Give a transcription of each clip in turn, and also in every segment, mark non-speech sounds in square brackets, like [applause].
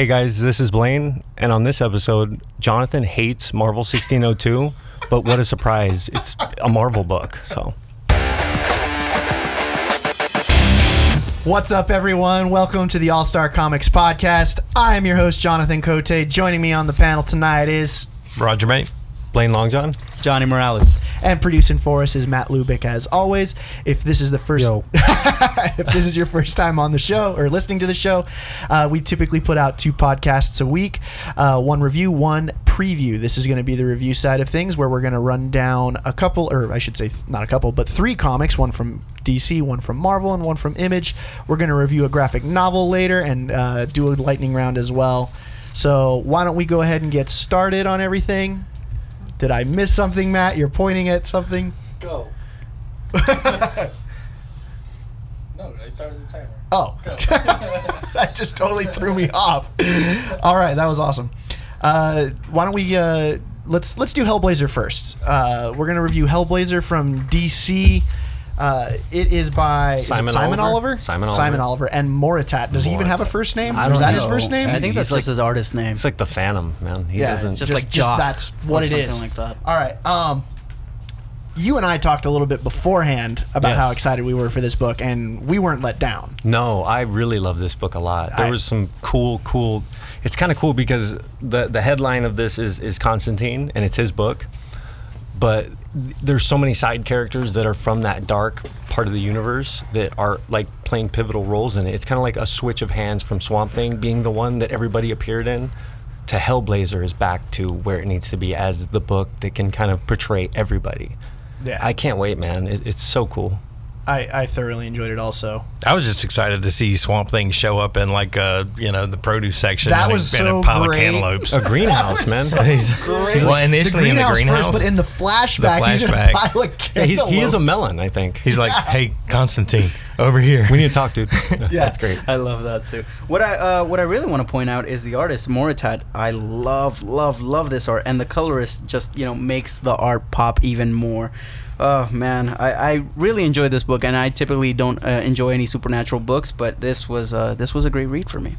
Hey guys, this is Blaine, and on this episode, Jonathan hates Marvel 1602, but what a surprise! It's a Marvel book, so. What's up, everyone? Welcome to the All Star Comics Podcast. I am your host, Jonathan Cote. Joining me on the panel tonight is, Roger, mate. Blaine Longjohn? Johnny Morales. and producing for us is Matt Lubick, as always. If this is the first, [laughs] if this is your first time on the show or listening to the show, uh, we typically put out two podcasts a week uh, one review, one preview. This is going to be the review side of things where we're going to run down a couple, or I should say, th- not a couple, but three comics one from DC, one from Marvel, and one from Image. We're going to review a graphic novel later and uh, do a lightning round as well. So, why don't we go ahead and get started on everything? Did I miss something, Matt? You're pointing at something. Go. [laughs] no, I started the timer. Oh, [laughs] that just totally threw me off. All right, that was awesome. Uh, why don't we uh, let's let's do Hellblazer first. Uh, we're gonna review Hellblazer from DC. Uh, it is by is it Simon Simon Oliver? Oliver. Simon Simon Oliver. Oliver and Moritat. Does he even have a first name? I Or is don't that his first name? I think that's He's just his artist name. It's like the Phantom, man. He yeah, doesn't. it's just like Jock that's what or it something is. like that. All right. Um, you and I talked a little bit beforehand about Yes. how excited we were for this book, and we weren't let down. No, I really love this book a lot. There I- was some cool, cool. It's kind of cool because the the headline of this is is Constantine, and it's his book. But there's so many side characters that are from that dark part of the universe that are like playing pivotal roles in it. It's kind of like a switch of hands from Swamp Thing being the one that everybody appeared in to Hellblazer is back to where it needs to be as the book that can kind of portray everybody. Yeah, I can't wait, man. It, it's so cool. I, I thoroughly enjoyed it. Also, I was just excited to see Swamp Thing show up in like uh, you know the produce section. That and was a, so a pile great. of cantaloupes. A greenhouse, man. [laughs] He's- [laughs] well, initially in the greenhouse, first, but in the flashback, the flashback. he's in a pile of Yeah, he, he is a melon, I think. he's like, "Hey, Constantine, over here." We need to talk, dude. [laughs] yeah, That's great. I love that too. What I uh, what I really want to point out is the artist Moritat. I love love love this art, and the colorist just you know makes the art pop even more. Oh man, I, I really enjoyed this book, and I typically don't uh, enjoy any supernatural books, but this was uh, this was a great read for me.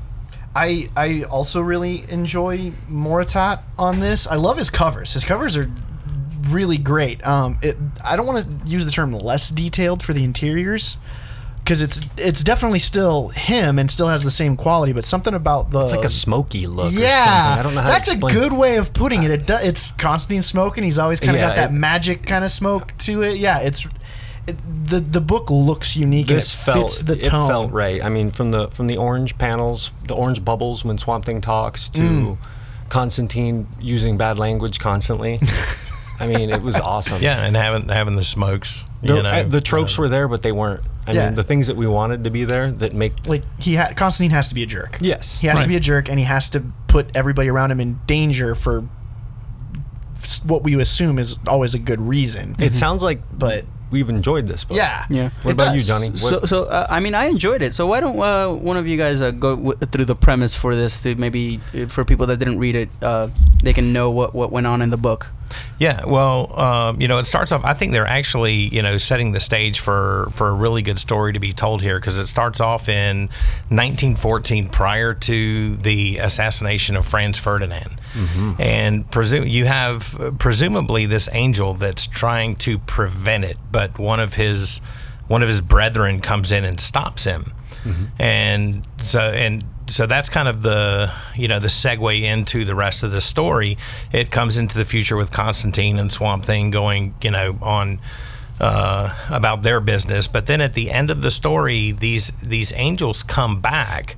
I I also really enjoy Moritat on this. I love his covers. His covers are really great. Um, it I don't want to use the term less detailed for the interiors because it's it's definitely still him and still has the same quality, but something about the It's like a smoky look. or yeah, something. I don't know how that's to a explain. good way of putting it. It do, it's Constantine smoking. He's always kind of Yeah, got that it- magic kind of smoke to it. Yeah, it's it, the the book looks unique This and it felt fits the it tone. felt right. I mean, from the from the orange panels, the orange bubbles when Swamp Thing talks to Mm. Constantine using bad language constantly. [laughs] I mean, it was awesome. Yeah, and having having the smokes. The, you know, the tropes uh, were there, but they weren't. I Yeah. mean, the things that we wanted to be there that make like he ha- Constantine has to be a jerk. yes, He has to be a jerk, and he has to put everybody around him in danger for what we assume is always a good reason. It sounds like, But- we've enjoyed this book. Yeah, Yeah. What it about you. Johnny? So, What- so uh, I mean, I enjoyed it. So why don't uh, one of you guys uh, go w- through the premise for this to maybe uh, for people that didn't read it, uh, they can know what what went on in the book. Yeah, well, um, you know, it starts off. I think they're actually, you know, setting the stage for for a really good story to be told here because it starts off in 1914, prior to the assassination of Franz Ferdinand, and presume you have uh, presumably this angel that's trying to prevent it, but one of his one of his brethren comes in and stops him, and so and so that's kind of the you know the segue into the rest of the story. It comes into the future with Constantine and Swamp Thing going you know on uh, about their business, but then at the end of the story, these these angels come back.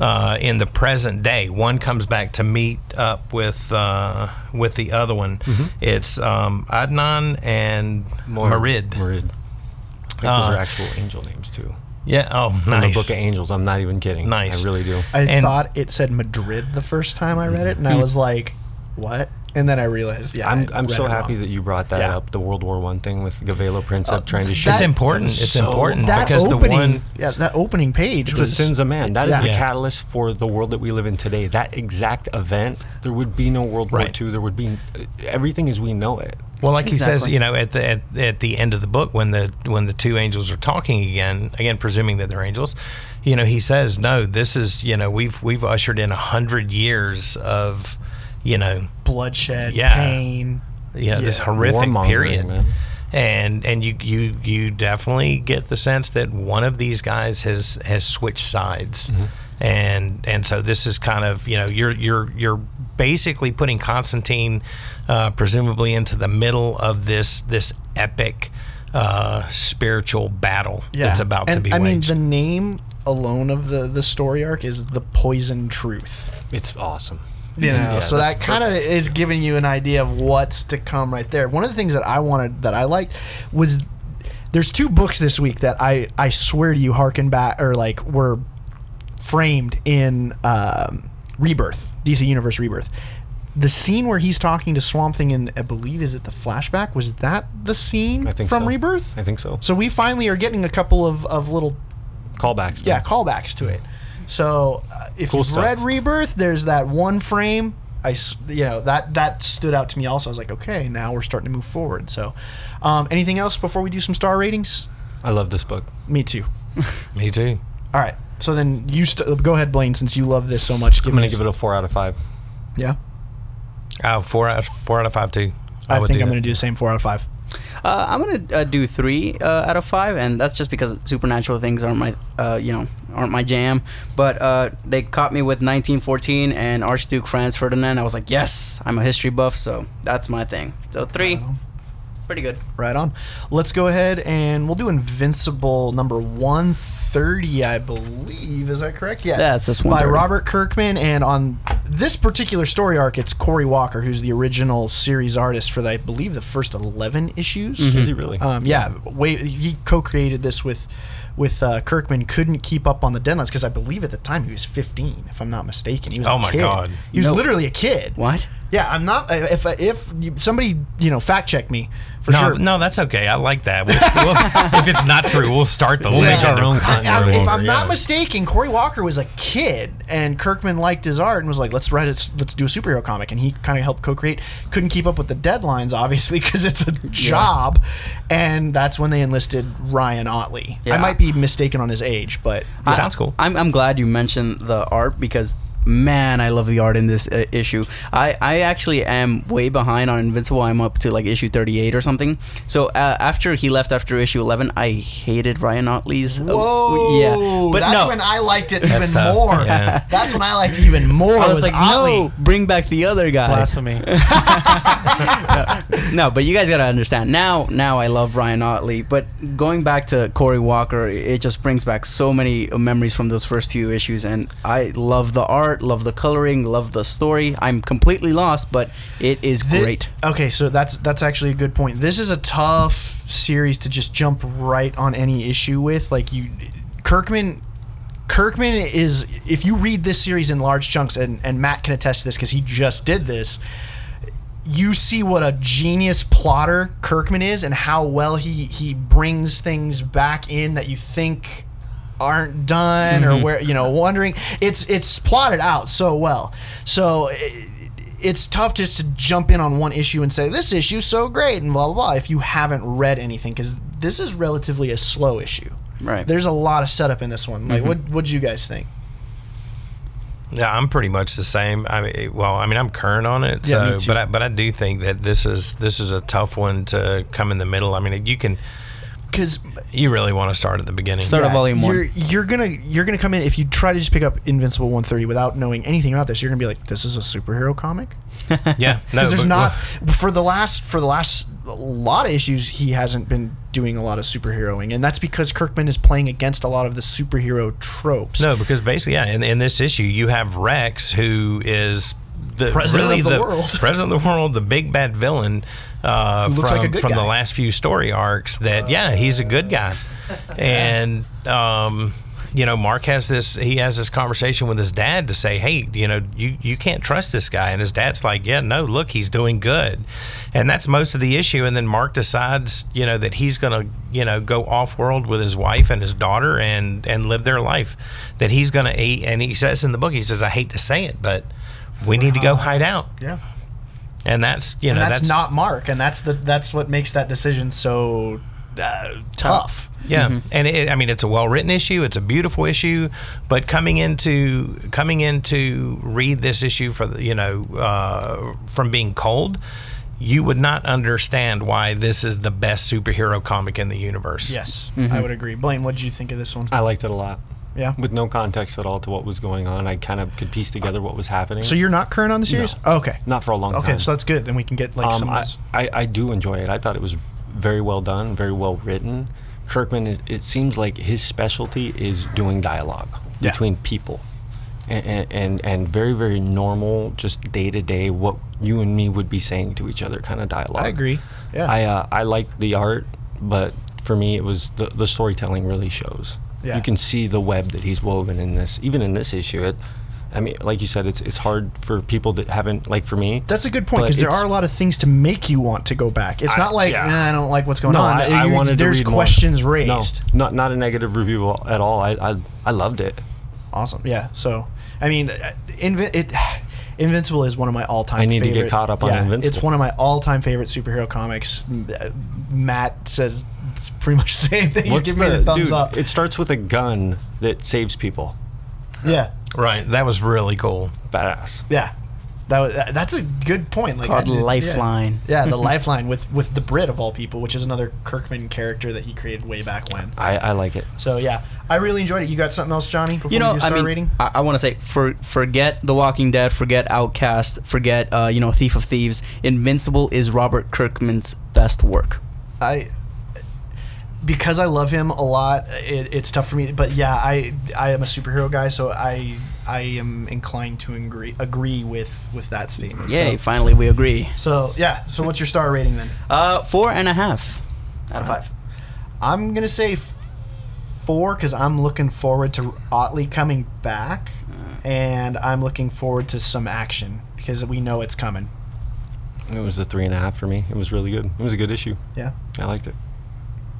Uh, in the present day, one comes back to meet up with uh, with the other one. It's um, Adnan and Marid. Marid. I think those Uh, are actual angel names too. Yeah. Oh, From nice. the Book of Angels. I'm not even kidding. Nice. I really do. I And- thought it said Madrid the first time I read it, and I hmm. was like, "What?" And then I realized, yeah, I'm, I I'm so happy wrong. that you brought that Yeah. up. The World War One thing with Gavrilo Princip uh, trying to that- shoot. It's important. It's so- important that because opening, the one yeah, that opening page It's was a sins of man. That is Yeah. the Yeah. catalyst for the world that we live in today. That exact event, there would be no World War Right. II. There would be everything as we know it. Well, like he says, you know, at the at, at the end of the book, when the when the two angels are talking again, again presuming that they're angels, you know, he says, no, this is, you know, we've we've ushered in a hundred years of, you know, bloodshed, Yeah. pain. you know, this Yeah. horrific period. man. And and you, you you definitely get the sense that one of these guys has has switched sides. And and so this is kind of you know you're you're you're basically putting Constantine uh, presumably into the middle of this this epic uh, spiritual battle that's about and, to be I mean, the name alone of the the story arc is the poison truth. It's awesome. You know, Yeah, so that kind of is giving you an idea of what's to come right there. One of the things that I wanted that I liked was there's two books this week that I I swear to you harken back or like were framed in um, Rebirth, DC Universe Rebirth. The scene where he's talking to Swamp Thing and I believe is it the flashback? Was that the scene I think from so. Rebirth? I think so. So we finally are getting a couple of, of little Callbacks. yeah man. callbacks to it. So uh, if Cool you've stuff. read Rebirth, there's that one frame. I you know that that stood out to me also. I was like, okay, now we're starting to move forward. So, um, anything else before we do some star ratings? I love this book. Me too. [laughs] Me too. All right. So then you st- go ahead, Blaine, since you love this so much. I'm gonna give it a four out of five. yeah. Uh, four out four out of five too. I, would think I'm going to do the same four out of five. Uh, I'm gonna uh, do three uh, out of five, and that's just because supernatural things aren't my, uh, you know, aren't my jam. But uh, they caught me with 1914 and Archduke Franz Ferdinand. I was like, yes, I'm a history buff, so that's my thing. So three, pretty good. Right on. Let's go ahead and we'll do Invincible number 130, I believe. Is that correct? Yes. Yeah, it's this By 130. Robert Kirkman. And on this particular story arc, it's Corey Walker, who's the original series artist for, the, I believe, the first 11 issues. Is he really? Um, yeah, way, he co-created this with with uh, Kirkman. Couldn't keep up on the deadlines because I believe at the time he was 15, if I'm not mistaken. He was Oh a my kid. God. he was No. literally a kid. What? Yeah, I'm not. If if somebody you know fact check me for no, sure. no, that's okay. I like that. We'll, we'll, if it's not true, we'll start the We'll make our own I- content. I- if I'm Yeah. not mistaken, Corey Walker was a kid, and Kirkman liked his art and was like, "Let's write it. Let's do a superhero comic." And he kind of helped co-create. Couldn't keep up with the deadlines, obviously, because it's a job. And that's when they enlisted Ryan Ottley. I might be mistaken on his age, but It sounds cool. I'm, I'm glad you mentioned the art because man, I love the art in this uh, issue. I, I actually am way behind on Invincible. I'm up to like issue 38 or something. So uh, after he left after issue 11, I hated Ryan Ottley's. uh, whoa, yeah, but that's no. when I liked it That's even tough. more. Yeah. [laughs] That's when I liked it even more. I was, like, Ottley. no, bring back the other guy. Blasphemy. [laughs] [laughs] no, but you guys gotta understand now. Now I love Ryan Ottley, but going back to Corey Walker, it just brings back so many memories from those first few issues, and I love the art, love the coloring, love the story. I'm completely lost, but it is Thi- great. Okay, so that's that's actually a good point. This is a tough series to just jump right on any issue with. Like you, Kirkman. Kirkman is if you read this series in large chunks, and, and Matt can attest to this because he just did this. You see what a genius plotter Kirkman is, and how well he he brings things back in that you think aren't done or mm-hmm. where you know wondering it's it's plotted out so well so i it's tough just to jump in on one issue and say this issue's so great and blah blah blah if you haven't read anything because this is relatively a slow issue Right. there's a lot of setup in this one like mm-hmm. what what do you guys think Yeah, I'm pretty much the same. I mean, well, I mean, I'm current on it, Yeah, me so too. but I, but I do think that this is this is a tough one to come in the middle. I mean, you can because you really want to start at the beginning. Start at volume one. you're, you're gonna you're gonna come in if you try to just pick up Invincible 130 without knowing anything about this. You're gonna be like, this is a superhero comic. [laughs] yeah, no, because there's but- not for the last for the last lot of issues he hasn't been doing a lot of superheroing and that's because kirkman is playing against a lot of the superhero tropes No, because basically, yeah, in, in this issue, you have Rex, who is the President really of the world. [laughs] president of the world, the big bad villain uh, from like from the last few story arcs. That yeah, he's a good guy, [laughs] and um, you know, Mark has this. He has this conversation with his dad to say, "Hey, you know, you you can't trust this guy." And his dad's like, "Yeah, no, look, he's doing good," and that's most of the issue. And then Mark decides, you know, that he's going to, you know, go off world with his wife and his daughter and and live their life. That he's going to eat. And he says in the book, he says, "I hate to say it, but we need to go hide out." Yeah. And that's you And know that's, not Mark, and that's the that's what makes that decision so uh, tough. Yeah, and it, I mean it's a well written issue. It's a beautiful issue, but coming into coming into read this issue for the you know uh, from being cold, you would not understand why this is the best superhero comic in the universe. Yes, I would agree. Blaine, what did you think of this one? I liked it a lot. Yeah. With no context at all to what was going on, I kind of could piece together what was happening. So you're not current on the series? No. Oh, okay. Not for a long time. Okay, so that's good. Then we can get like um, some. I, I, I do enjoy it. I thought it was very well done, very well written. Kirkman, it, it seems like his specialty is doing dialogue Yeah. between people, and, and and and very very normal, just day to day what you and me would be saying to each other kind of dialogue. I agree. Yeah. I uh, I like the art, but for me it was the the storytelling really shows. Yeah. You can see the web that he's woven in this, even in this issue. It, I mean, like you said, it's it's hard for people that haven't like for me. That's a good point because there are a lot of things to make you want to go back. It's I- not like yeah. "Nah, I don't like what's going no, on. I, I You- wanted to There's read more. questions No, raised. not not a negative review at all. I I, I loved it. Awesome. Yeah. So I mean, uh, Invi- it. [sighs] Invincible is one of my all-time. I need to get favorite- caught up on yeah, Invincible. It's one of my all-time favorite superhero comics. Uh, Matt says it's pretty much [laughs] the same thing. He's What's giving me the thumbs dude? up. It starts with a gun that saves people. yeah. Right, that was really cool. Badass. Yeah. That was, that's a good point. Like Called I did- yeah. Lifeline. Yeah, the [laughs] Lifeline with with the Brit of all people, which is another Kirkman character that he created way back when. I, I like it. So yeah, I really enjoyed it. You got something else, Johnny? Before you know, we do I mean, rating? I, I want to say, for forget The Walking Dead, forget Outcast, forget uh, you know Thief of Thieves. Invincible is Robert Kirkman's best work. I because I love him a lot. It, it's tough for me, but yeah, I I am a superhero guy, so I I am inclined to agree agree with with that statement. Yay! So, finally, we agree. so yeah, so what's your star rating then? Uh, four and a half out of five. I'm gonna say four because I'm looking forward to Ottley coming back, and I'm looking forward to some action because we know it's coming. It was a three and a half for me. It was really good. It was a good issue. Yeah, I liked it.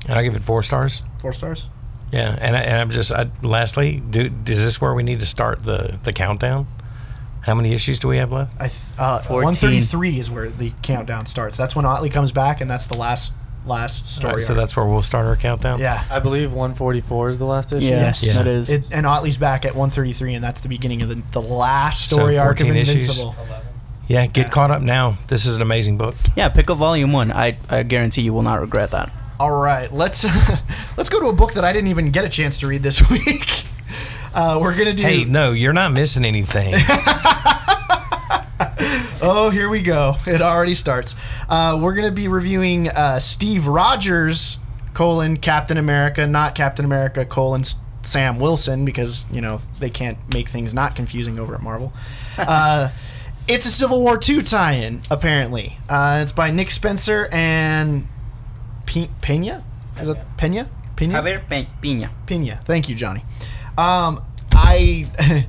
And I give it four stars. four stars. Yeah, and, I, and I'm just I, lastly, do, is this where we need to start the the countdown? How many issues do we have left? I th- uh, 14. 133 is where the countdown starts. That's when Ottley comes back, and that's the last last story. right, so that's where we'll start our countdown. yeah. I believe 144 is the last issue. Yes, Yeah. that is. It, and Ottley's back at 133, and that's the beginning of the, the last story So arc of 14 issues. Invincible. Yeah, get caught up now. This is an amazing book. yeah, pick up volume one. I I guarantee you will not regret that. All right, let's [laughs] let's go to a book that I didn't even get a chance to read this [laughs] week. Uh, we're gonna do. Hey, no, you're not missing anything. [laughs] Oh, here we go. It already starts. Uh, we're gonna be reviewing uh, Steve Rogers colon Captain America, not Captain America colon Sam Wilson because you know they can't make things not confusing over at Marvel. Uh, it's a Civil War II tie-in, apparently. Uh, it's by Nick Spencer and Pe- Pena. Is it Pena? Pena? Javier Pe- Piña. Pena. Thank you, Johnny. Um, I [laughs]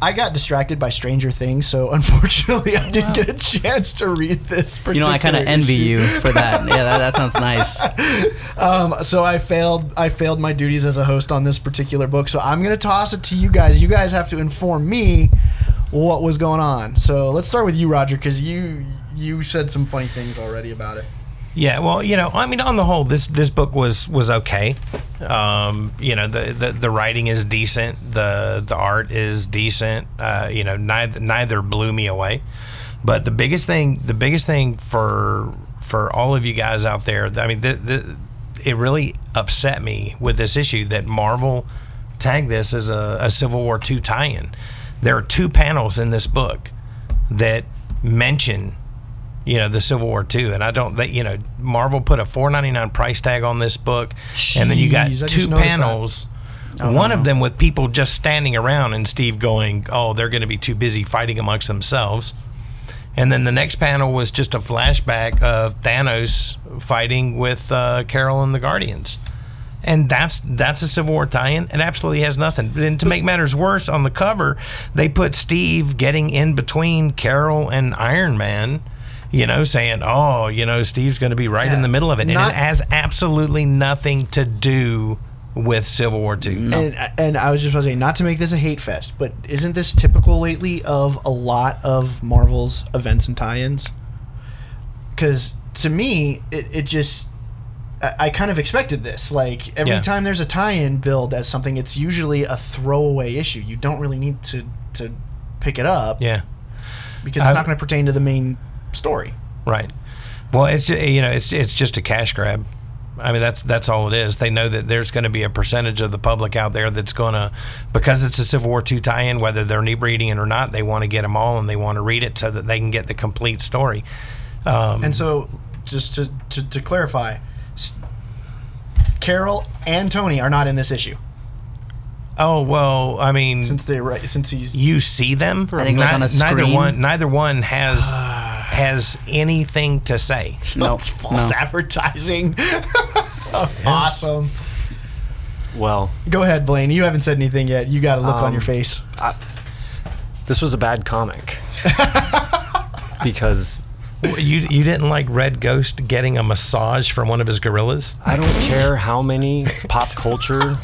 I got distracted by Stranger Things, so [laughs] unfortunately I didn't get a chance to read this. You know, I kind of envy you for that. [laughs] Yeah, that, that sounds nice. Um, so I failed. I failed my duties as a host on this particular book. So I'm gonna toss it to you guys. You guys have to inform me what was going on. So let's start with you, Roger, because you you said some funny things already about it. Yeah, well, you know, I mean, on the whole, this this book was was okay. Um, you know, the, the the writing is decent, the the art is decent. Uh, you know, neither neither blew me away. But the biggest thing, the biggest thing for for all of you guys out there, I mean, the, the, it really upset me with this issue that Marvel tagged this as a, a Civil War II tie-in. There are two panels in this book that mention you know the Civil War II, and I don't. They, you know, Marvel put a four ninety nine price tag on this book, and then you got Jeez, two panels. one of them with people just standing around, and Steve going, "Oh, they're going to be too busy fighting amongst themselves." And then the next panel was just a flashback of Thanos fighting with uh, Carol and the Guardians. and that's that's a Civil War tie-in. It absolutely has nothing. And to make matters worse, on the cover they put Steve getting in between Carol and Iron Man. You know, saying, "Oh, you know, Steve's going to be right Yeah. in the middle of it," and it has absolutely nothing to do with Civil War Two. And and I was just about to say, not to make this a hate fest, but isn't this typical lately of a lot of Marvel's events and tie-ins? Because to me, it, it just I, I kind of expected this. Like every Yeah. time there's a tie-in build as something, it's usually a throwaway issue. You don't really need to to pick it up Yeah. because it's I- not going to pertain to the main story. Right. Well, it's you know it's it's just a cash grab. I mean that's that's all it is. They know that there's going to be a percentage of the public out there that's going to because it's a Civil War II tie-in, whether they're knee reading it or not. They want to get them all and they want to read it so that they can get the complete story. Um, And so, just to, to, to clarify, Carol and Tony are not in this issue oh well, I mean, since they right since he's you see them. I think, like, on a neither screen. one neither one has [sighs] has anything to say. No, It's false no. advertising. [laughs] awesome. Well, Go ahead, Blaine. You haven't said anything yet. You got a look on Um, your face. this was a bad comic [laughs] because You you didn't like Red Ghost getting a massage from one of his gorillas? I don't care how many pop culture,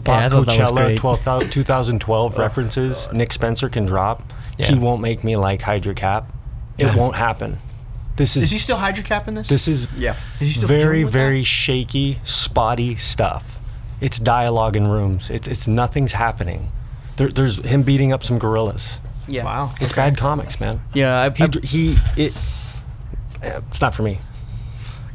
Tupac, Yeah, I thought that was Coachella, 12, 2012 references Nick Spencer can drop. He won't make me like Hydra Cap. It won't happen. This is, Is he still Hydra Cap in this? this is Yeah. Is he still very very that? shaky, spotty stuff. It's dialogue in rooms. It's it's nothing's happening. There, there's him beating up some gorillas. Yeah. Wow. It's bad comics, man. Yeah. I, He I, he it. It's not for me.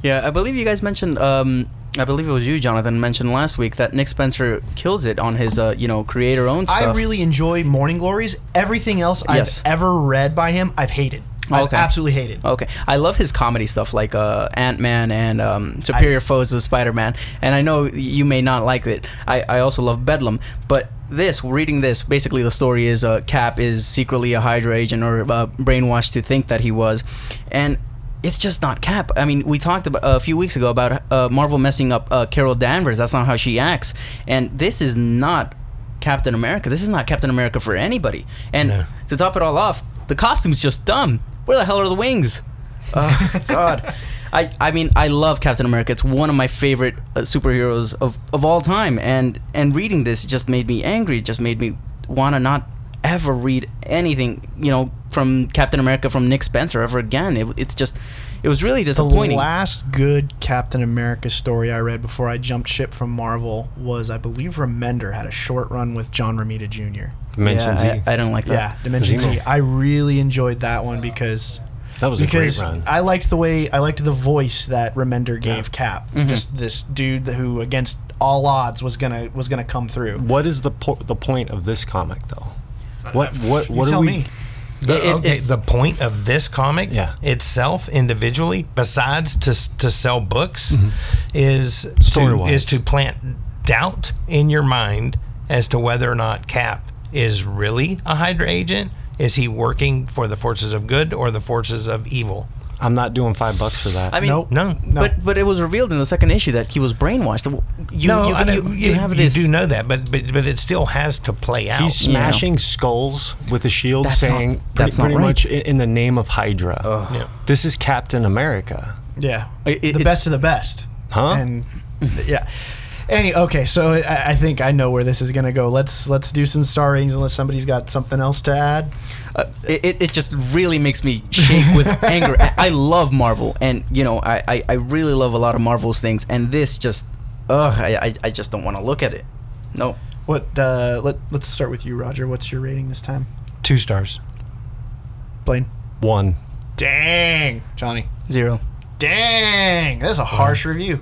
yeah. I believe you guys mentioned. Um, I believe it was you, Jonathan, mentioned last week that Nick Spencer kills it on his, uh, you know, creator own stuff. I really enjoy Morning Glories. Everything else Yes. I've ever read by him, I've hated. I've Okay. absolutely hated. Okay, I love his comedy stuff like uh, Ant Man and um, Superior Foes of Spider Man, and I know you may not like it. I, I also love Bedlam, but this reading this basically the story is uh, Cap is secretly a Hydra agent or uh, brainwashed to think that he was, and it's just not Cap. I mean, we talked about a few weeks ago about uh, Marvel messing up uh, Carol Danvers. That's not how she acts, and this is not Captain America. This is not Captain America for anybody. And No. to top it all off, the costume's just dumb. Where the hell are the wings? Oh [laughs] God. I, I mean I love Captain America. It's one of my favorite uh, superheroes of, of all time. And and reading this just made me angry. It just made me want to not ever read anything you know from Captain America from Nick Spencer ever again. It, it's just it was really disappointing. The last good Captain America story I read before I jumped ship from Marvel was, I believe, Remender had a short run with John Romita Jr. Dimension Z. yeah, I, I don't like that. Yeah, Dimension Z. I really enjoyed that one because that was a because great run. I liked the way I liked the voice that Remender gave Cap. Mm-hmm. Just this dude who, against all odds, was gonna was gonna come through. What is the po- the point of this comic though? What what You what tell are we? me. The, It- okay, it's- the point of this comic Yeah. itself individually, besides to to sell books, mm-hmm. is to, is to plant doubt in your mind as to whether or not Cap is really a Hydra agent. Is he working for the forces of good or the forces of evil? I'm not doing five bucks for that. I mean, Nope. No, No. but but it was revealed in the second issue that he was brainwashed. You, no, you, I you, you, you have you do know that, but, but but it still has to play out. He's Yeah. smashing skulls with a shield, That's saying pretty, that's not pretty right. much in, in the name of Hydra. Yeah. This is Captain America, Yeah, It- it- the best of the best. huh? And yeah. Any okay, so I, I think I know where this is gonna go. Let's let's do some star ratings unless somebody's got something else to add. Uh, it, it- it just really makes me shake with [laughs] anger. I, I love Marvel, and you know, I, I, I really love a lot of Marvel's things, and this just, ugh, I, I, I just don't want to look at it. No, What? Uh, let Let's start with you, Roger. What's your rating this time? Two stars. Blaine. One. Dang, Johnny. zero. Dang, that's a harsh review.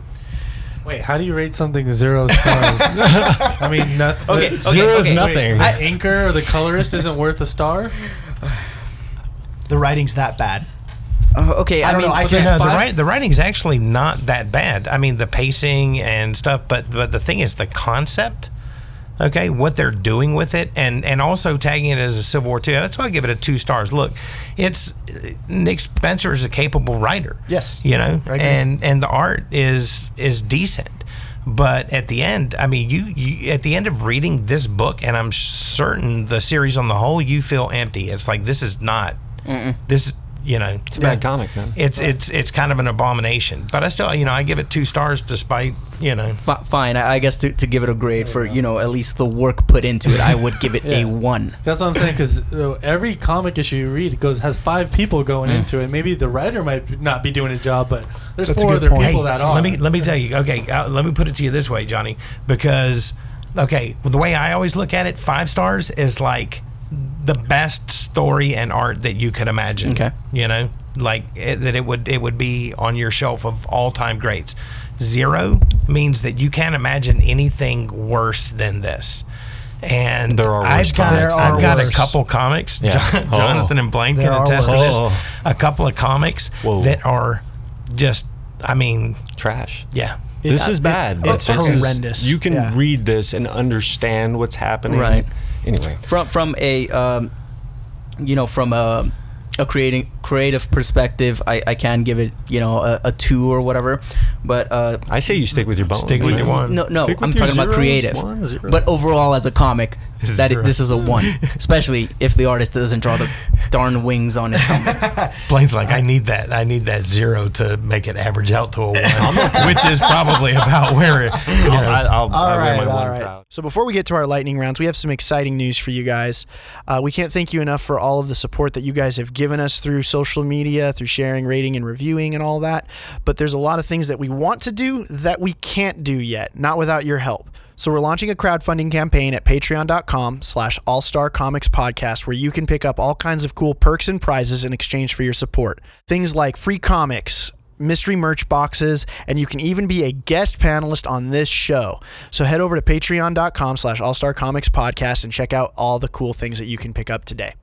Wait, how do you rate something zero stars? [laughs] I mean, no, Okay, okay, Zero is okay. nothing. the inker or the colorist isn't worth a star. The writing's that bad. Uh, okay, I I, don't mean, know, I Yeah, can't- no, the, write, the writing's actually not that bad. I mean, the pacing and stuff, but but the thing is the concept. Okay, what they're doing with it, and and also tagging it as a Civil War two. That's why I give it a two stars. Look, it's Nick Spencer is a capable writer. Yes. you know, and and the art is is decent. But at the end, I mean, you, you at the end of reading this book, and I'm certain the series on the whole, you feel empty. It's like this is not this. You know, It's a bad comic, man. it's it's it's kind of an abomination. But I still, you know, I give it two stars despite you know. Fi- Fine, I I guess to, to give it a grade for you know at least the work put into it, I would give it [laughs] a one. That's what I'm saying. Because uh, every comic issue you read goes has five people going into it. Maybe the writer might not be doing his job, but there's That's four other point. people that are. Let me let me tell you. Okay, uh, let me put it to you this way, Johnny. Because okay, the way I always look at it, five stars is like the best story and art that you could imagine. Okay. you know, like it, that it would it would be on your shelf of all time greats. Zero means that you can't imagine anything worse than this. And There are I've got comics than I've got this. a couple comics. Yeah. John, Oh. Jonathan and Blaine There can are attest to this. Oh. A couple of comics Whoa. that are just. I mean, Trash. yeah. This is bad. it's This is- horrendous. you can Yeah. read this and understand what's happening. Right. Anyway, From from a um, you know from a a creating creative perspective, I, I can give it you know a, a two or whatever, but uh, I say you stick with your bones. Stick with your one. no no Stick I'm your talking about creative, one, zero. but overall as a comic, that Zero. this is a one, [laughs] especially if the artist doesn't draw the darn wings on his helmet. [laughs] Blaine's like, I need that. I need that zero to make it average out to a one, [laughs] which is probably about where it. You know, I'll, I'll, All I'll right, my all one right. proud. So before we get to our lightning rounds, we have some exciting news for you guys. Uh, we can't thank you enough for all of the support that you guys have given us through social media, through sharing, rating, and reviewing, and all that. But there's a lot of things that we want to do that we can't do yet, not without your help. So we're launching a crowdfunding campaign at patreon.com slash all-star comics podcast where you can pick up all kinds of cool perks and prizes in exchange for your support. Things like free comics, mystery merch boxes, and you can even be a guest panelist on this show. So head over to patreon.com slash all-star comics podcast and check out all the cool things that you can pick up today.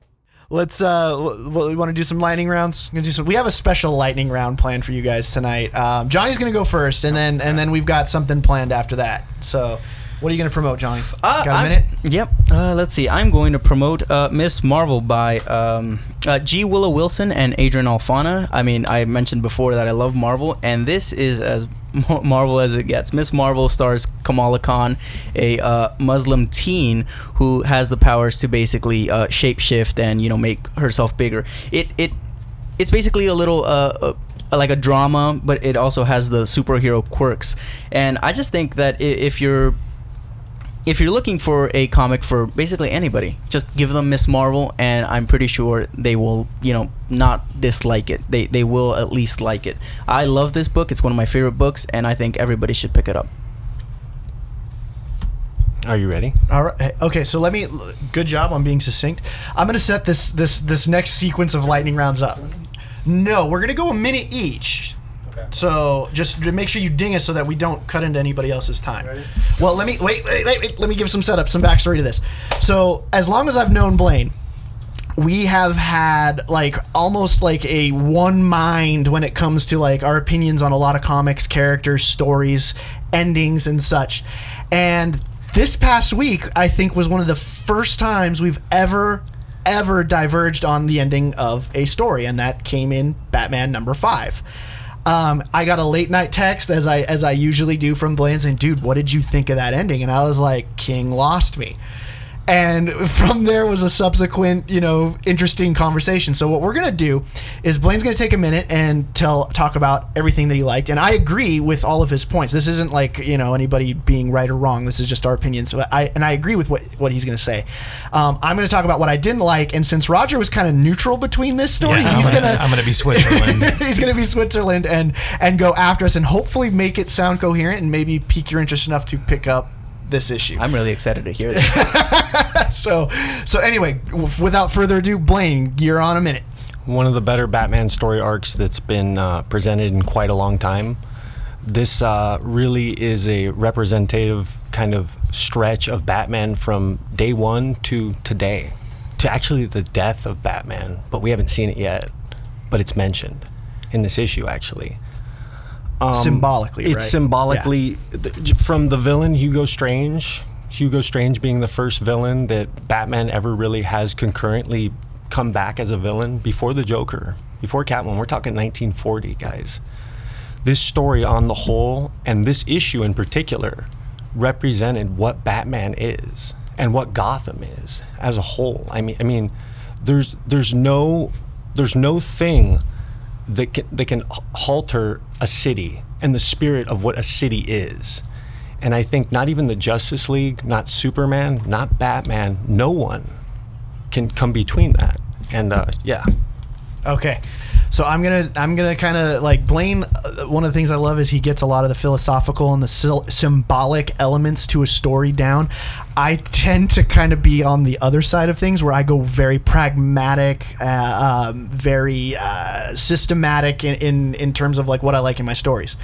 Let's uh, we want to do some lightning rounds. Gonna do some. We have a special lightning round planned for you guys tonight. Um, Johnny's gonna go first, and then and then we've got something planned after that. So, what are you gonna promote, Johnny? Uh, got a I'm- minute? Yep. Uh, let's see. I'm going to promote uh, Miss Marvel by um, uh, G. Willow Wilson and Adrian Alphona. I mean, I mentioned before that I love Marvel, and this is as [laughs] Marvel as it gets. Miss Marvel stars Kamala Khan, a uh, Muslim teen who has the powers to basically uh, shapeshift and you know make herself bigger. It it it's basically a little uh, uh like a drama, but it also has the superhero quirks. And I just think that if you're if you're looking for a comic for basically anybody, just give them Miss Marvel, and I'm pretty sure they will, you know, not dislike it. They they will at least like it. I love this book. It's one of my favorite books, and I think everybody should pick it up. Are you ready? All right. Okay, so let me. Good job on being succinct. I'm gonna set this this this next sequence of lightning rounds up. No, we're gonna go a minute each. So just to make sure you ding us so that we don't cut into anybody else's time. Well, let me wait, wait, wait, wait. Let me give some setup, some backstory to this. So as long as I've known Blaine, we have had like almost like a one mind when it comes to like our opinions on a lot of comics, characters, stories, endings, and such. And this past week, I think, was one of the first times we've ever ever diverged on the ending of a story, and that came in Batman number five. Um, I got a late night text as I as I usually do from Blaine saying, "Dude, what did you think of that ending?" And I was like, "King lost me." And from there was a subsequent, you know, interesting conversation. So what we're gonna do is Blaine's gonna take a minute and tell talk about everything that he liked. And I agree with all of his points. This isn't like you know anybody being right or wrong. This is just our opinions. So I and I agree with what what he's gonna say. Um, I'm gonna talk about what I didn't like. And since Roger was kind of neutral between this story, Yeah, I'm he's gonna- gonna I'm gonna be Switzerland. [laughs] he's gonna be Switzerland and and go after us and hopefully make it sound coherent and maybe pique your interest enough to pick up this issue. I'm really excited to hear this. [laughs] So, so anyway, w- without further ado, Blaine, you're on a minute. One of the better Batman story arcs that's been uh, presented in quite a long time. This uh, really is a representative kind of stretch of Batman from day one to today, to actually the death of Batman. But we haven't seen it yet, but it's mentioned in this issue actually. Um, Symbolically, it's right? symbolically th- from the villain Hugo Strange. Hugo Strange being the first villain that Batman ever really has concurrently come back as a villain before the Joker, before Catwoman. We're talking 1940, guys. this story on the whole and this issue in particular represented what Batman is and what Gotham is as a whole. I mean, I mean, there's there's no there's no thing that can, that can halter a city and the spirit of what a city is. And I think not even the Justice League, not Superman, not Batman, no one can come between that. And uh, yeah, Okay. So I'm gonna I'm gonna kind of like Blaine. uh, One of the things I love is he gets a lot of the philosophical and the symbolic elements to a story down. I tend to kind of be on the other side of things where I go very pragmatic, uh, um, very uh, systematic in, in in terms of like what I like in my stories.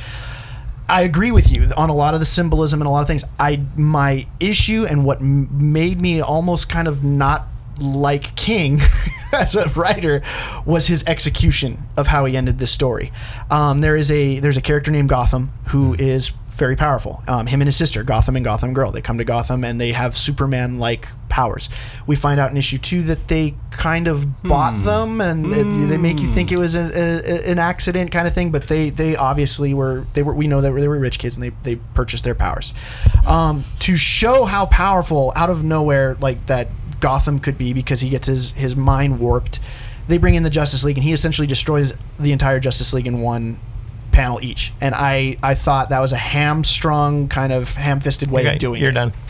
I agree with you on a lot of the symbolism and a lot of things. I my issue and what m- made me almost kind of not like King [laughs] as a writer was his execution of how he ended this story. Um, there is a there's a character named Gotham who is very powerful. Um, him and his sister, Gotham and Gotham Girl, they come to Gotham and they have Superman like powers. We find out in issue two that they kind of bought them and they make you think it was a, a, an accident kind of thing, but they they obviously were they were we know that they were rich kids and they they purchased their powers. Um, to show how powerful out of nowhere like that Gotham could be because he gets his his mind warped. They bring in the Justice League and he essentially destroys the entire Justice League in one panel each. And I I thought that was a hamstrung kind of ham-fisted way Okay, of doing it. you're done. [laughs]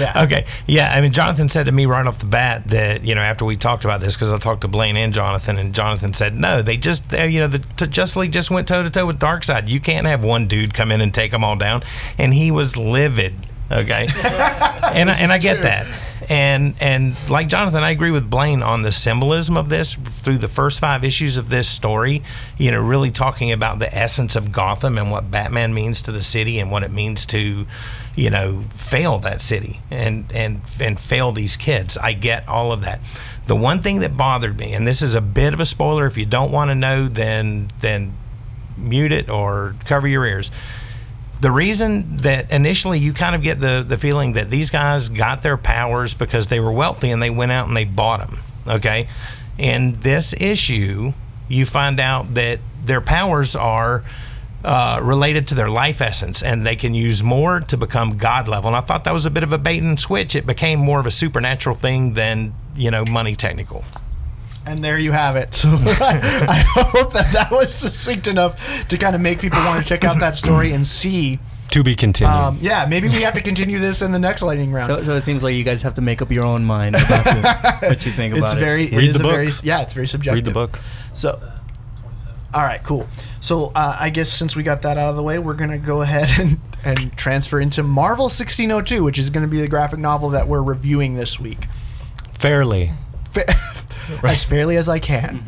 Yeah. Okay. Yeah. I mean, Jonathan said to me right off the bat that you know after we talked about this because I talked to Blaine and Jonathan, and Jonathan said no, they just they, you know the t- Justice League just went toe to toe with Darkseid. You can't have one dude come in and take them all down, and he was livid. Okay, [laughs] and I, and I get that. And and like Jonathan, I agree with Blaine on the symbolism of this through the first five issues of this story. You know, really talking about the essence of Gotham and what Batman means to the city and what it means to, you know, fail that city and and and fail these kids. I get all of that. The one thing that bothered me, and this is a bit of a spoiler, if you don't want to know, then then mute it or cover your ears the reason that initially you kind of get the, the feeling that these guys got their powers because they were wealthy and they went out and they bought them. Okay. In this issue, you find out that their powers are uh, related to their life essence and they can use more to become God level. And I thought that was a bit of a bait and switch. It became more of a supernatural thing than, you know, money technical. And there you have it. [laughs] So I, I hope that that was succinct enough to kind of make people want to check out that story and see. to be continued. Um, yeah, maybe we have to continue this in the next lightning round. So, so it seems like you guys have to make up your own mind about the, what you think about it's it. very it Read is the a very book. yeah it's very subjective. Read the book. So, all right, cool. So uh, I guess since we got that out of the way, we're gonna go ahead [laughs] and and transfer into Marvel 1602, which is gonna be the graphic novel that we're reviewing this week, Fairly. Fa- [laughs] as fairly as I can.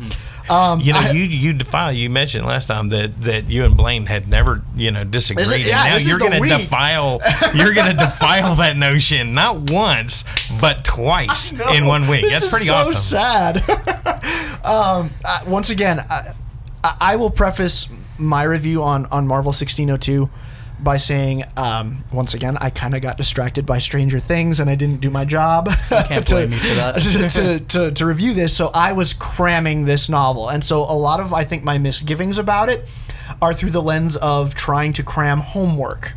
Um, You know, I- you you defile. You mentioned last time that that you and Blaine had never you know disagreed, and yeah, now this is you're going to defile. [laughs] You're going to defile that notion not once but twice in one week. this That's pretty so awesome. sad. [laughs] um, uh, once again, I, I I will preface my review on on Marvel 1602 by saying, um, once again, I kind of got distracted by Stranger Things and I didn't do my job. can't to, [laughs] blame you for that. to, to, [laughs] to, to review this. So I was cramming this novel. And so a lot of, I think, my misgivings about it are through the lens of trying to cram homework.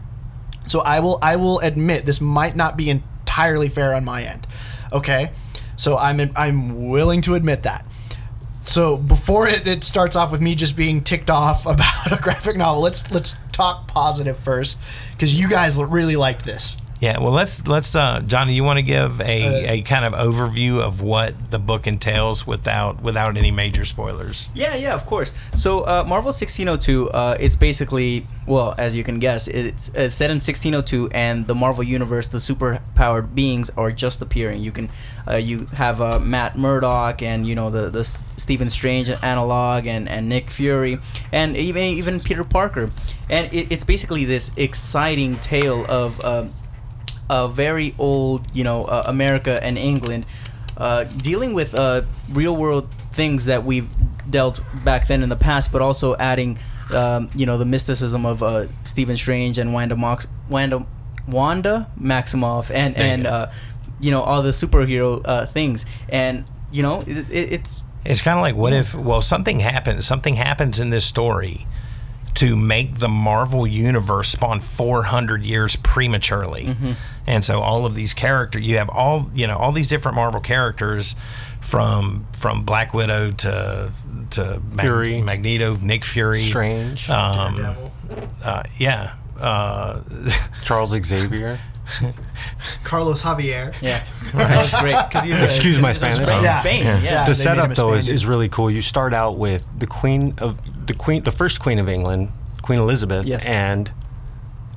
So I will I will admit this might not be entirely fair on my end. Okay? So I'm in, I'm willing to admit that. So before it, it starts off with me just being ticked off [laughs] about a graphic novel, let's let's talk positive first because you guys really liked this. Yeah, well, let's let's uh, Johnny. You want to give Uh, a, a kind of overview of what the book entails without without any major spoilers. Yeah, yeah, of course. So uh, Marvel 1602, uh, it's basically, well, as you can guess, it's, it's set in 1602, and the Marvel universe, the super-powered beings are just appearing. You can, uh, you have uh, Matt Murdock, and you know the the Stephen Strange analog, and, and Nick Fury, and even even Peter Parker, and it, it's basically this exciting tale of. A very old, you know, uh, America and England, uh, dealing with uh, real world things that we've dealt back then in the past, but also adding, um, you know, the mysticism of uh, Stephen Strange and Wanda Mox, Wanda, Wanda Maximoff, and and uh, you know all the superhero uh, things, and you know it, it, it's It's kind of like what if well something happens something happens in this story to make the Marvel universe spawn 400 years prematurely. Mm-hmm. And so all of these characters, you have all you know all these different Marvel characters from from Black Widow to to Mag- Fury. Magneto, Nick Fury, Strange, um, uh, yeah. Uh, [laughs] Charles Xavier. [laughs] Carlos Javier. Yeah, that's great. Because he's Excuse my Spanish. Spain. Yeah. Spain. Yeah. Yeah. Yeah. the they setup though is, is really cool. You start out with the queen of the queen, the first queen of England, Queen Elizabeth, Yes. and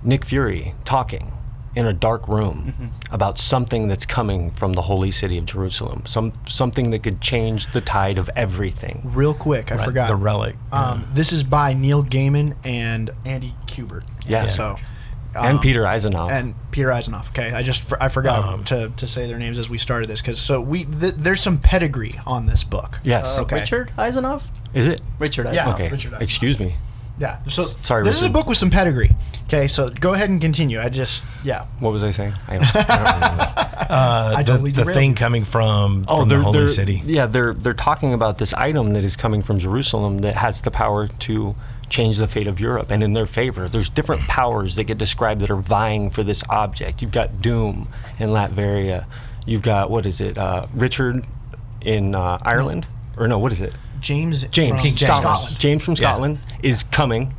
Nick Fury talking in a dark room Mm-hmm. about something that's coming from the holy city of Jerusalem. Some something that could change the tide of everything. Real quick, I right, forgot. the relic. Um, this is by Neil Gaiman and Andy Kubert. Yeah. So. And um, Peter Eisenhower. and Peter Isanove. Okay, I just I forgot to, to say their names as we started this because so we th- there's some pedigree on this book. yes. Uh, Okay. Richard Isanove. Is it? Richard Isanove. Yeah. Okay. Richard Eisenhower. Excuse me. Yeah. So Sorry, this is a book with some pedigree. Okay, so go ahead and continue. I just yeah. What was I saying? I don't, I don't remember. [laughs] Uh, I the, totally the thing coming from, Oh, from the they're, holy they're- city. Yeah, they're they're talking about this item that is coming from Jerusalem that has the power to change the fate of Europe and in their favor. There's different powers that get described that are vying for this object. You've got Doom in Latveria. You've got what is it? Uh, Richard in uh, Ireland or no? What is it? James James, from James. Scotland. James from Yeah. Scotland is coming.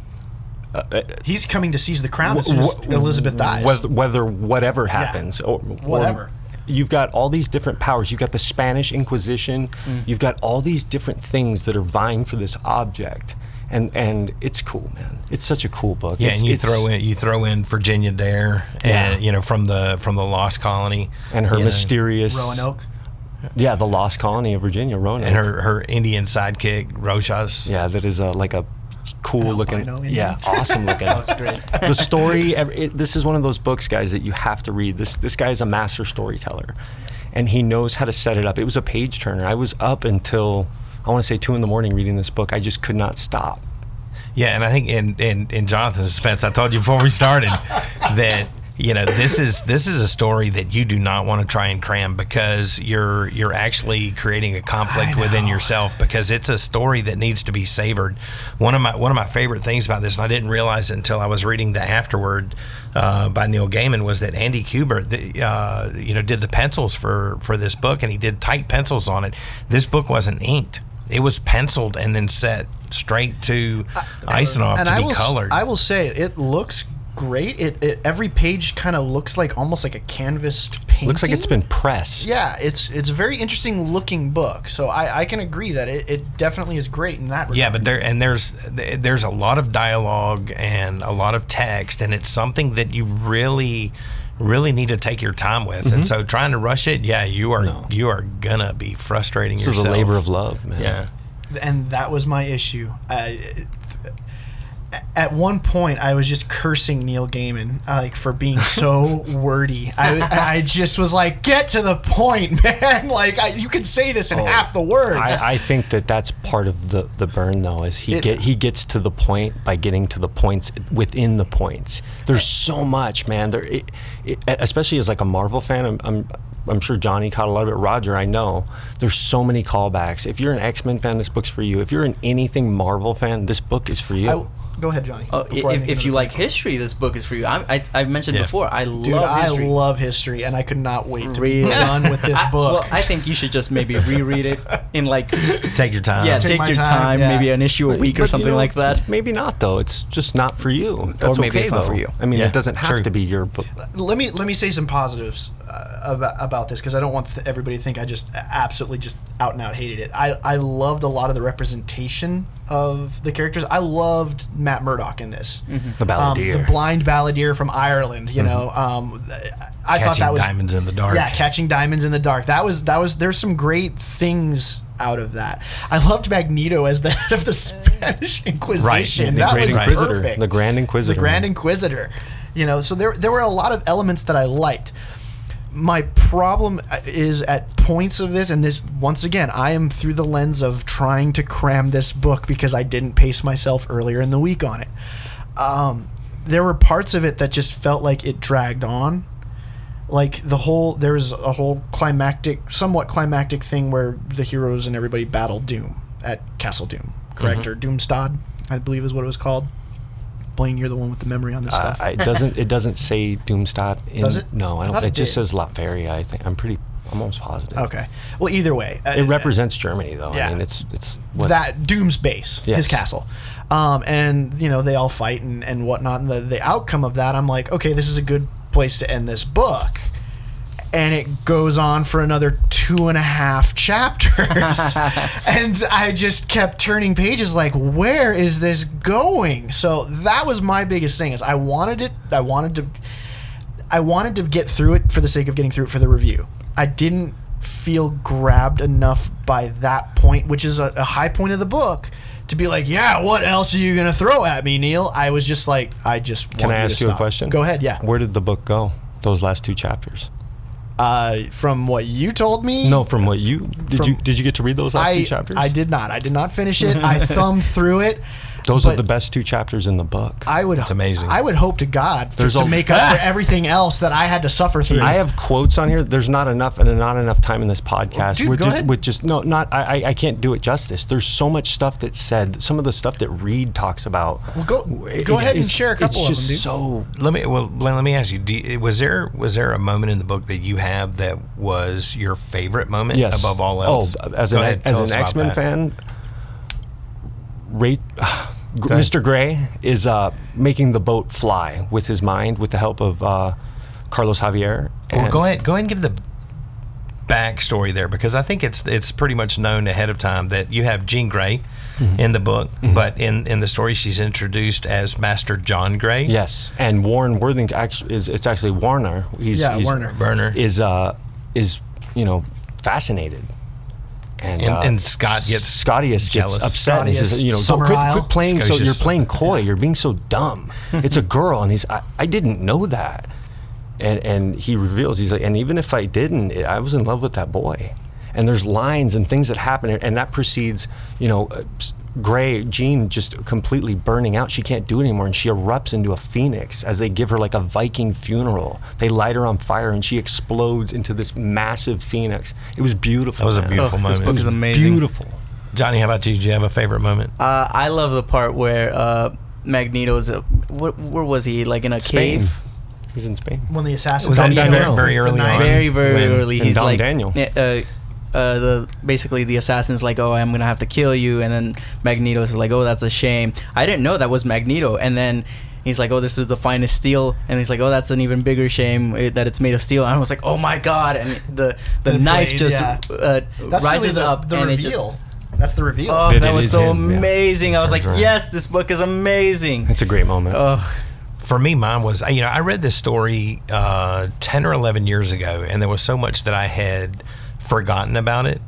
He's coming to seize the crown as soon as Wh- Elizabeth dies. Whether, whether whatever happens, or, or- Whatever. you've got all these different powers. You've got the Spanish Inquisition. Mm. You've got all these different things that are vying for this object, and and it's cool, man. It's such a cool book. Yeah, It's- and you throw in you throw in Virginia Dare, Yeah. and you know from the from the Lost Colony, and her you know, mysterious Roanoke. Yeah, the lost colony of Virginia, Roanoke. and her her Indian sidekick Rojhaz. yeah, that is a, like a cool looking, albino Indian. yeah, awesome looking. [laughs] That's great. the story it, this is one of those books guys that you have to read this this guy is a master storyteller and he knows how to set it up it was a page turner i was up until i want to say two in the morning reading this book i just could not stop Yeah, and I think in in, in Jonathan's defense, I told you before we started [laughs] that you know this is this is a story that you do not want to try and cram because you're you're actually creating a conflict within yourself because it's a story that needs to be savored. One of my one of my favorite things about this, and I didn't realize it until I was reading the afterword uh, by Neil Gaiman, was that Andy Kubert, the, uh, you know, did the pencils for for this book, and he did tight pencils on it. This book wasn't inked; it was penciled and then set straight to Isanove and to I be will, colored. I will say it looks great. It, it every page kind of looks like almost like a canvased painting. looks like it's been pressed Yeah, it's it's a very interesting looking book. So I, I can agree that it, it definitely is great in that regard. yeah, but there and there's there's a lot of dialogue and a lot of text, and it's something that you really really need to take your time with. Mm-hmm. And so trying to rush it, yeah, you are you are gonna be frustrating this yourself. is a labor of love man Yeah. and that was my issue. I, at one point, I was just cursing Neil Gaiman uh, like for being [laughs] so wordy. I, I just was like, "Get to the point, [laughs] man! Like I, you can say this in half the words." I, I think that that's part of the, the burn though is he It- get he gets to the point by getting to the points within the points. There's so much, man. There, it, it, especially as like a Marvel fan, I'm, I'm I'm sure Johnny caught a lot of it. Roger, I know. There's so many callbacks. If you're an X Men fan, this book's for you. If you're an anything Marvel fan, this book is for you. I- go ahead, Johnny. Oh, if, if you another like history, this book is for you. I, I, I mentioned Yeah. before, I Dude, love I history. love history, and I could not wait to Read be done [laughs] with this I- book. Well, I think you should just maybe reread it in like Take your time. yeah, Take take, your time, time, yeah. maybe an issue a week but or you something know, like that. Maybe not though. It's just not for you. That's maybe okay it's not for you. I mean, Yeah, it doesn't have true. to be your book. let me let me say some positives uh, about, about this because I don't want th- everybody to think I just absolutely just out and out hated it. I, I loved a lot of the representation of the characters. I loved Matt Murdock in this. The Um, the blind balladeer from Ireland. You know, um, I thought that was diamonds in the dark. Yeah, catching diamonds in the dark. That was that was. There's some great things out of that. I loved Magneto as the [laughs] head of the Spanish Inquisition. the that Great was Inquisitor, perfect. the Grand Inquisitor. The Grand Inquisitor. You know, so there there were a lot of elements that I liked. My problem is at points of this, and this once again, I am through the lens of trying to cram this book because I didn't pace myself earlier in the week on it. Um, there were parts of it that just felt like it dragged on. Like the whole, there was a whole climactic, somewhat climactic thing where the heroes and everybody battle Doom at Castle Doom, correct? Or Doomstadt, I believe is what it was called. Blaine, you're the one with the memory on this Uh, stuff. it doesn't. It doesn't say Doomstop. In, Does it? No, I I don't. thought it, it just says Latveria. I think. I'm pretty. I'm almost positive. okay. Well, either way, uh, It represents Germany, though. Yeah. I mean, it's it's what, that Doom's base, his castle. Um, and you know they all fight and, and whatnot. And the the outcome of that, I'm like, okay, this is a good place to end this book. And it goes on for another two and a half [laughs] chapters, [laughs] and I just kept turning pages, like, where is this going? So that was my biggest thing. Is I wanted it. I wanted to. I wanted to get through it for the sake of getting through it for the review. I didn't feel grabbed enough by that point, which is a, a high point of the book, to be like, yeah, what else are you gonna throw at me, Neil? I was just like, I just Can want I you ask to you a question? Go ahead, yeah. Where did the book go? Those last two chapters. Uh, from what you told me, No, from what you did From- you did you get to read those last I two chapters? I did not. I did not finish it. [laughs] I thumbed through it. Those are the best two chapters in the book. I would. It's amazing. I would hope to God for, There's to a- make [laughs] up for everything else that I had to suffer through. I have quotes on here. There's not enough and not enough time in this podcast. Dude, with go just, ahead. with just no, not I, I. I can't do it justice. There's so much stuff that's said. Some of the stuff that Reed talks about. Well, go- it- go ahead and share a couple it's of them, dude. So Let me well, Blaine, let me ask you: do, you- Was there was there a moment in the book that you have that was your favorite moment yes. above all oh, else? Oh, as Go an ahead, as an X Men that. fan, rate. [sighs] ahead. Mr. Gray is uh, making the boat fly with his mind, with the help of uh, Carlos Javier. Well, go ahead, go ahead and give the backstory there because I think it's it's pretty much known ahead of time that you have Jean Grey Mm-hmm. in the book, but in in the story she's introduced as Master John Grey. Yes, and Warren Worthington actually is it's actually Warner. He's, Yeah, he's, Warner. Burner. is uh is you know fascinated. And, And- uh, and Scott gets Scotius gets upset. And he says, "You know, Summer quit, quit playing. So you're playing [laughs] coy. You're being so dumb. It's a girl." And he's, "I, I didn't know that." And and he reveals, he's like, "And even if I didn't, I was in love with that boy." And there's lines and things that happen, and that precedes, you know, uh, Gray Jean just completely burning out. She can't do it anymore, and she erupts into a phoenix as they give her like a Viking funeral. They light her on fire, and she explodes into this massive phoenix. It was beautiful. That was a beautiful Oh, this book is amazing. Beautiful. Johnny, how about you? Do you have a favorite moment? Uh, I love the part where uh, Magneto's. Uh, what, where was he? Like in a Spain. cave. He's in Spain. when the assassins Was that got done very- very early on? Very very when- early. He's Dom like Daniel. Uh, uh, the basically the assassin's like, oh, I'm gonna have to kill you, and then Magneto is like, oh, that's a shame. I didn't know that was Magneto, and then. He's like, oh, this is the finest steel, and he's like, oh, that's an even bigger shame eh, that it's made of steel. And I was like, oh my god! And the the, The knife blade, just yeah. uh, That's rises really the, up, the and it just reveal. That's the reveal. oh, That that it was so him, yeah. amazing. I was like, around. yes, this book is amazing. It's a great moment. Oh, For me, mine was you know I read this story uh, ten or eleven years ago, and there was so much that I had forgotten about it,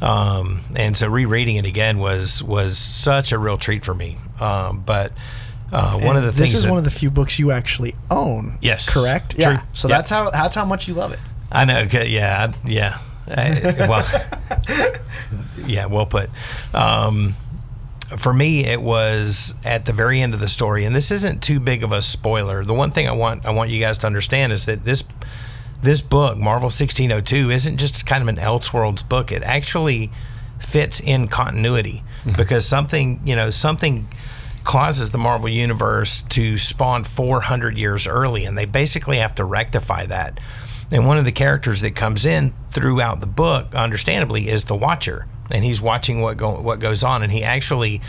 um, and so rereading it again was was such a real treat for me. Um, but uh, one of the things this is that, one of the few books you actually own. Yes. correct. True. Yeah. So Yeah. that's how that's how much you love it. I know. Yeah. Yeah. I- well, [laughs] yeah. Well put. Um, for me, it was at the very end of the story, and this isn't too big of a spoiler. The one thing I want I want you guys to understand is that this this book, Marvel 1602, isn't just kind of an Elseworlds book. It actually fits in continuity because something you know something causes the Marvel universe to spawn 400 years early, and they basically have to rectify that. And one of the characters that comes in throughout the book, understandably, is the Watcher, and he's watching what go, what goes on, and he actually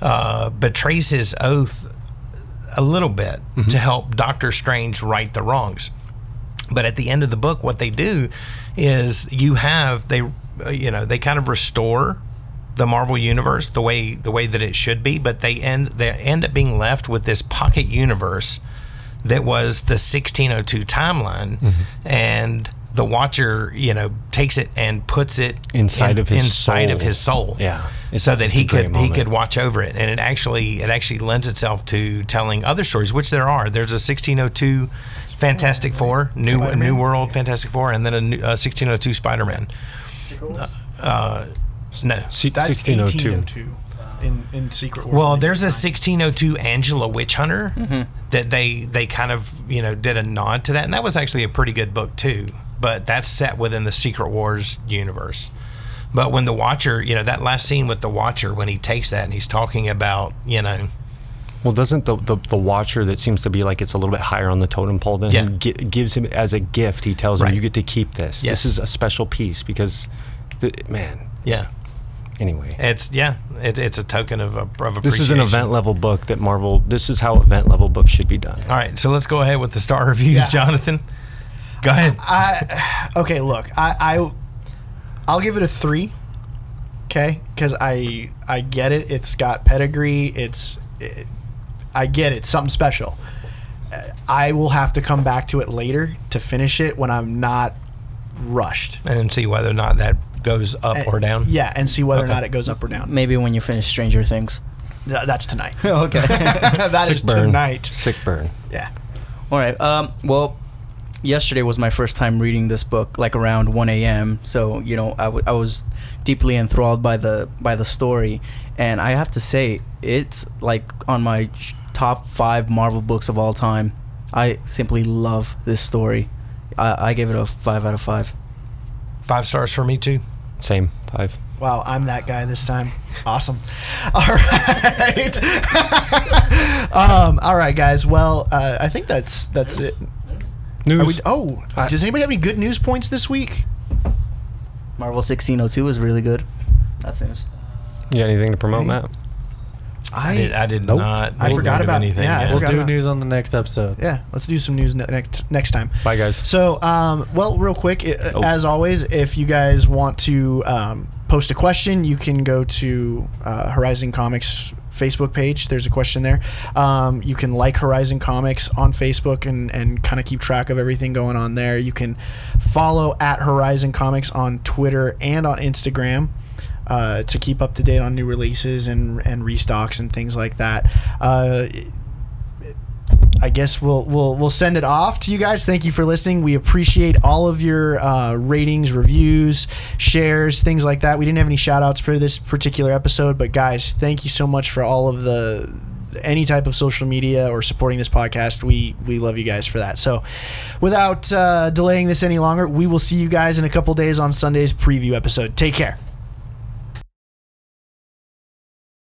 uh, betrays his oath a little bit to help Doctor Strange right the wrongs. But at the end of the book, what they do is you have they, uh, you know, they kind of restore the Marvel universe the way the way that it should be, but they end they end up being left with this pocket universe that was the 1602 timeline, and the Watcher, you know, takes it and puts it Inside in- of his inside soul. of his soul. Yeah. It's- so that he could he could watch over it, and it actually it actually lends itself to telling other stories, which there are. There's a 1602 Fantastic Four, new Spider-Man? New World Fantastic Four, and then a new, uh, 1602 Spider-Man. Uh, no. Se- That's 1602. 1802 in in Secret Wars. Well, there's a 1602 Angela Witch Hunter that they they kind of you know did a nod to that, and that was actually a pretty good book too. But that's set within the Secret Wars universe. But when the Watcher, you know, that last scene with the Watcher when he takes that and he's talking about you know Well, doesn't the, the the Watcher that seems to be like it's a little bit higher on the totem pole than Yeah. him gi- gives him as a gift? He tells Right. him, "You get to keep this. Yes. This is a special piece because, the, man. Yeah. Anyway, It's yeah. It, it's a token of, of appreciation. this is an event level book that Marvel. This is how event level books should be done. All right, so let's go ahead with the star reviews, Yeah. Jonathan. Go ahead. I okay. Look, I, I I'll give it a three. Okay, because I I get it. It's got pedigree. It's it, I get it. Something special. I will have to come back to it later to finish it when I'm not rushed. and see whether or not that goes up or down. Yeah, and see whether or not it goes up or down. Maybe when you finish Stranger Things. Th- That's tonight. [laughs] okay. [laughs] that is Sick burn. tonight. Sick burn. Yeah. All right. Um. Well, yesterday was my first time reading this book, like around 1 a.m. So you know, I, w- I was deeply enthralled by the by the story, and I have to say, it's like on my ch- top five Marvel books of all time. I simply love this story. I, I give it a five out of five. Five stars for me too. Same five. Wow, I'm that guy this time. Awesome. [laughs] All right. [laughs] um, all right, guys. Well, uh, I think that's that's it. News. We, oh, I- does anybody have any good news points this week? Marvel 1602 is really good. That's news. you got anything to promote, Matt? I did, I did Nope. not. I forgot about- anything. yeah, I yet. We'll do about- news on the next episode. Yeah, let's do some news ne- next next time. Bye, guys. So, um, well, real quick, i- Oh. as always, if you guys want to um, post a question, you can go to uh, Horizon Comics Facebook page. There's a question there. Um, you can like Horizon Comics on Facebook and, and kind of keep track of everything going on there. You can follow at Horizon Comics on Twitter and on Instagram. Uh, to keep up to date on new releases and, and restocks and things like that. Uh, I guess we'll we'll we'll send it off to you guys. Thank you for listening. We appreciate all of your uh, ratings, reviews, shares, things like that. We didn't have any shout outs for this particular episode, but guys, thank you so much for all of the any type of social media or supporting this podcast. We we love you guys for that. So, without uh, delaying this any longer, we will see you guys in a couple days on Sunday's preview episode. Take care.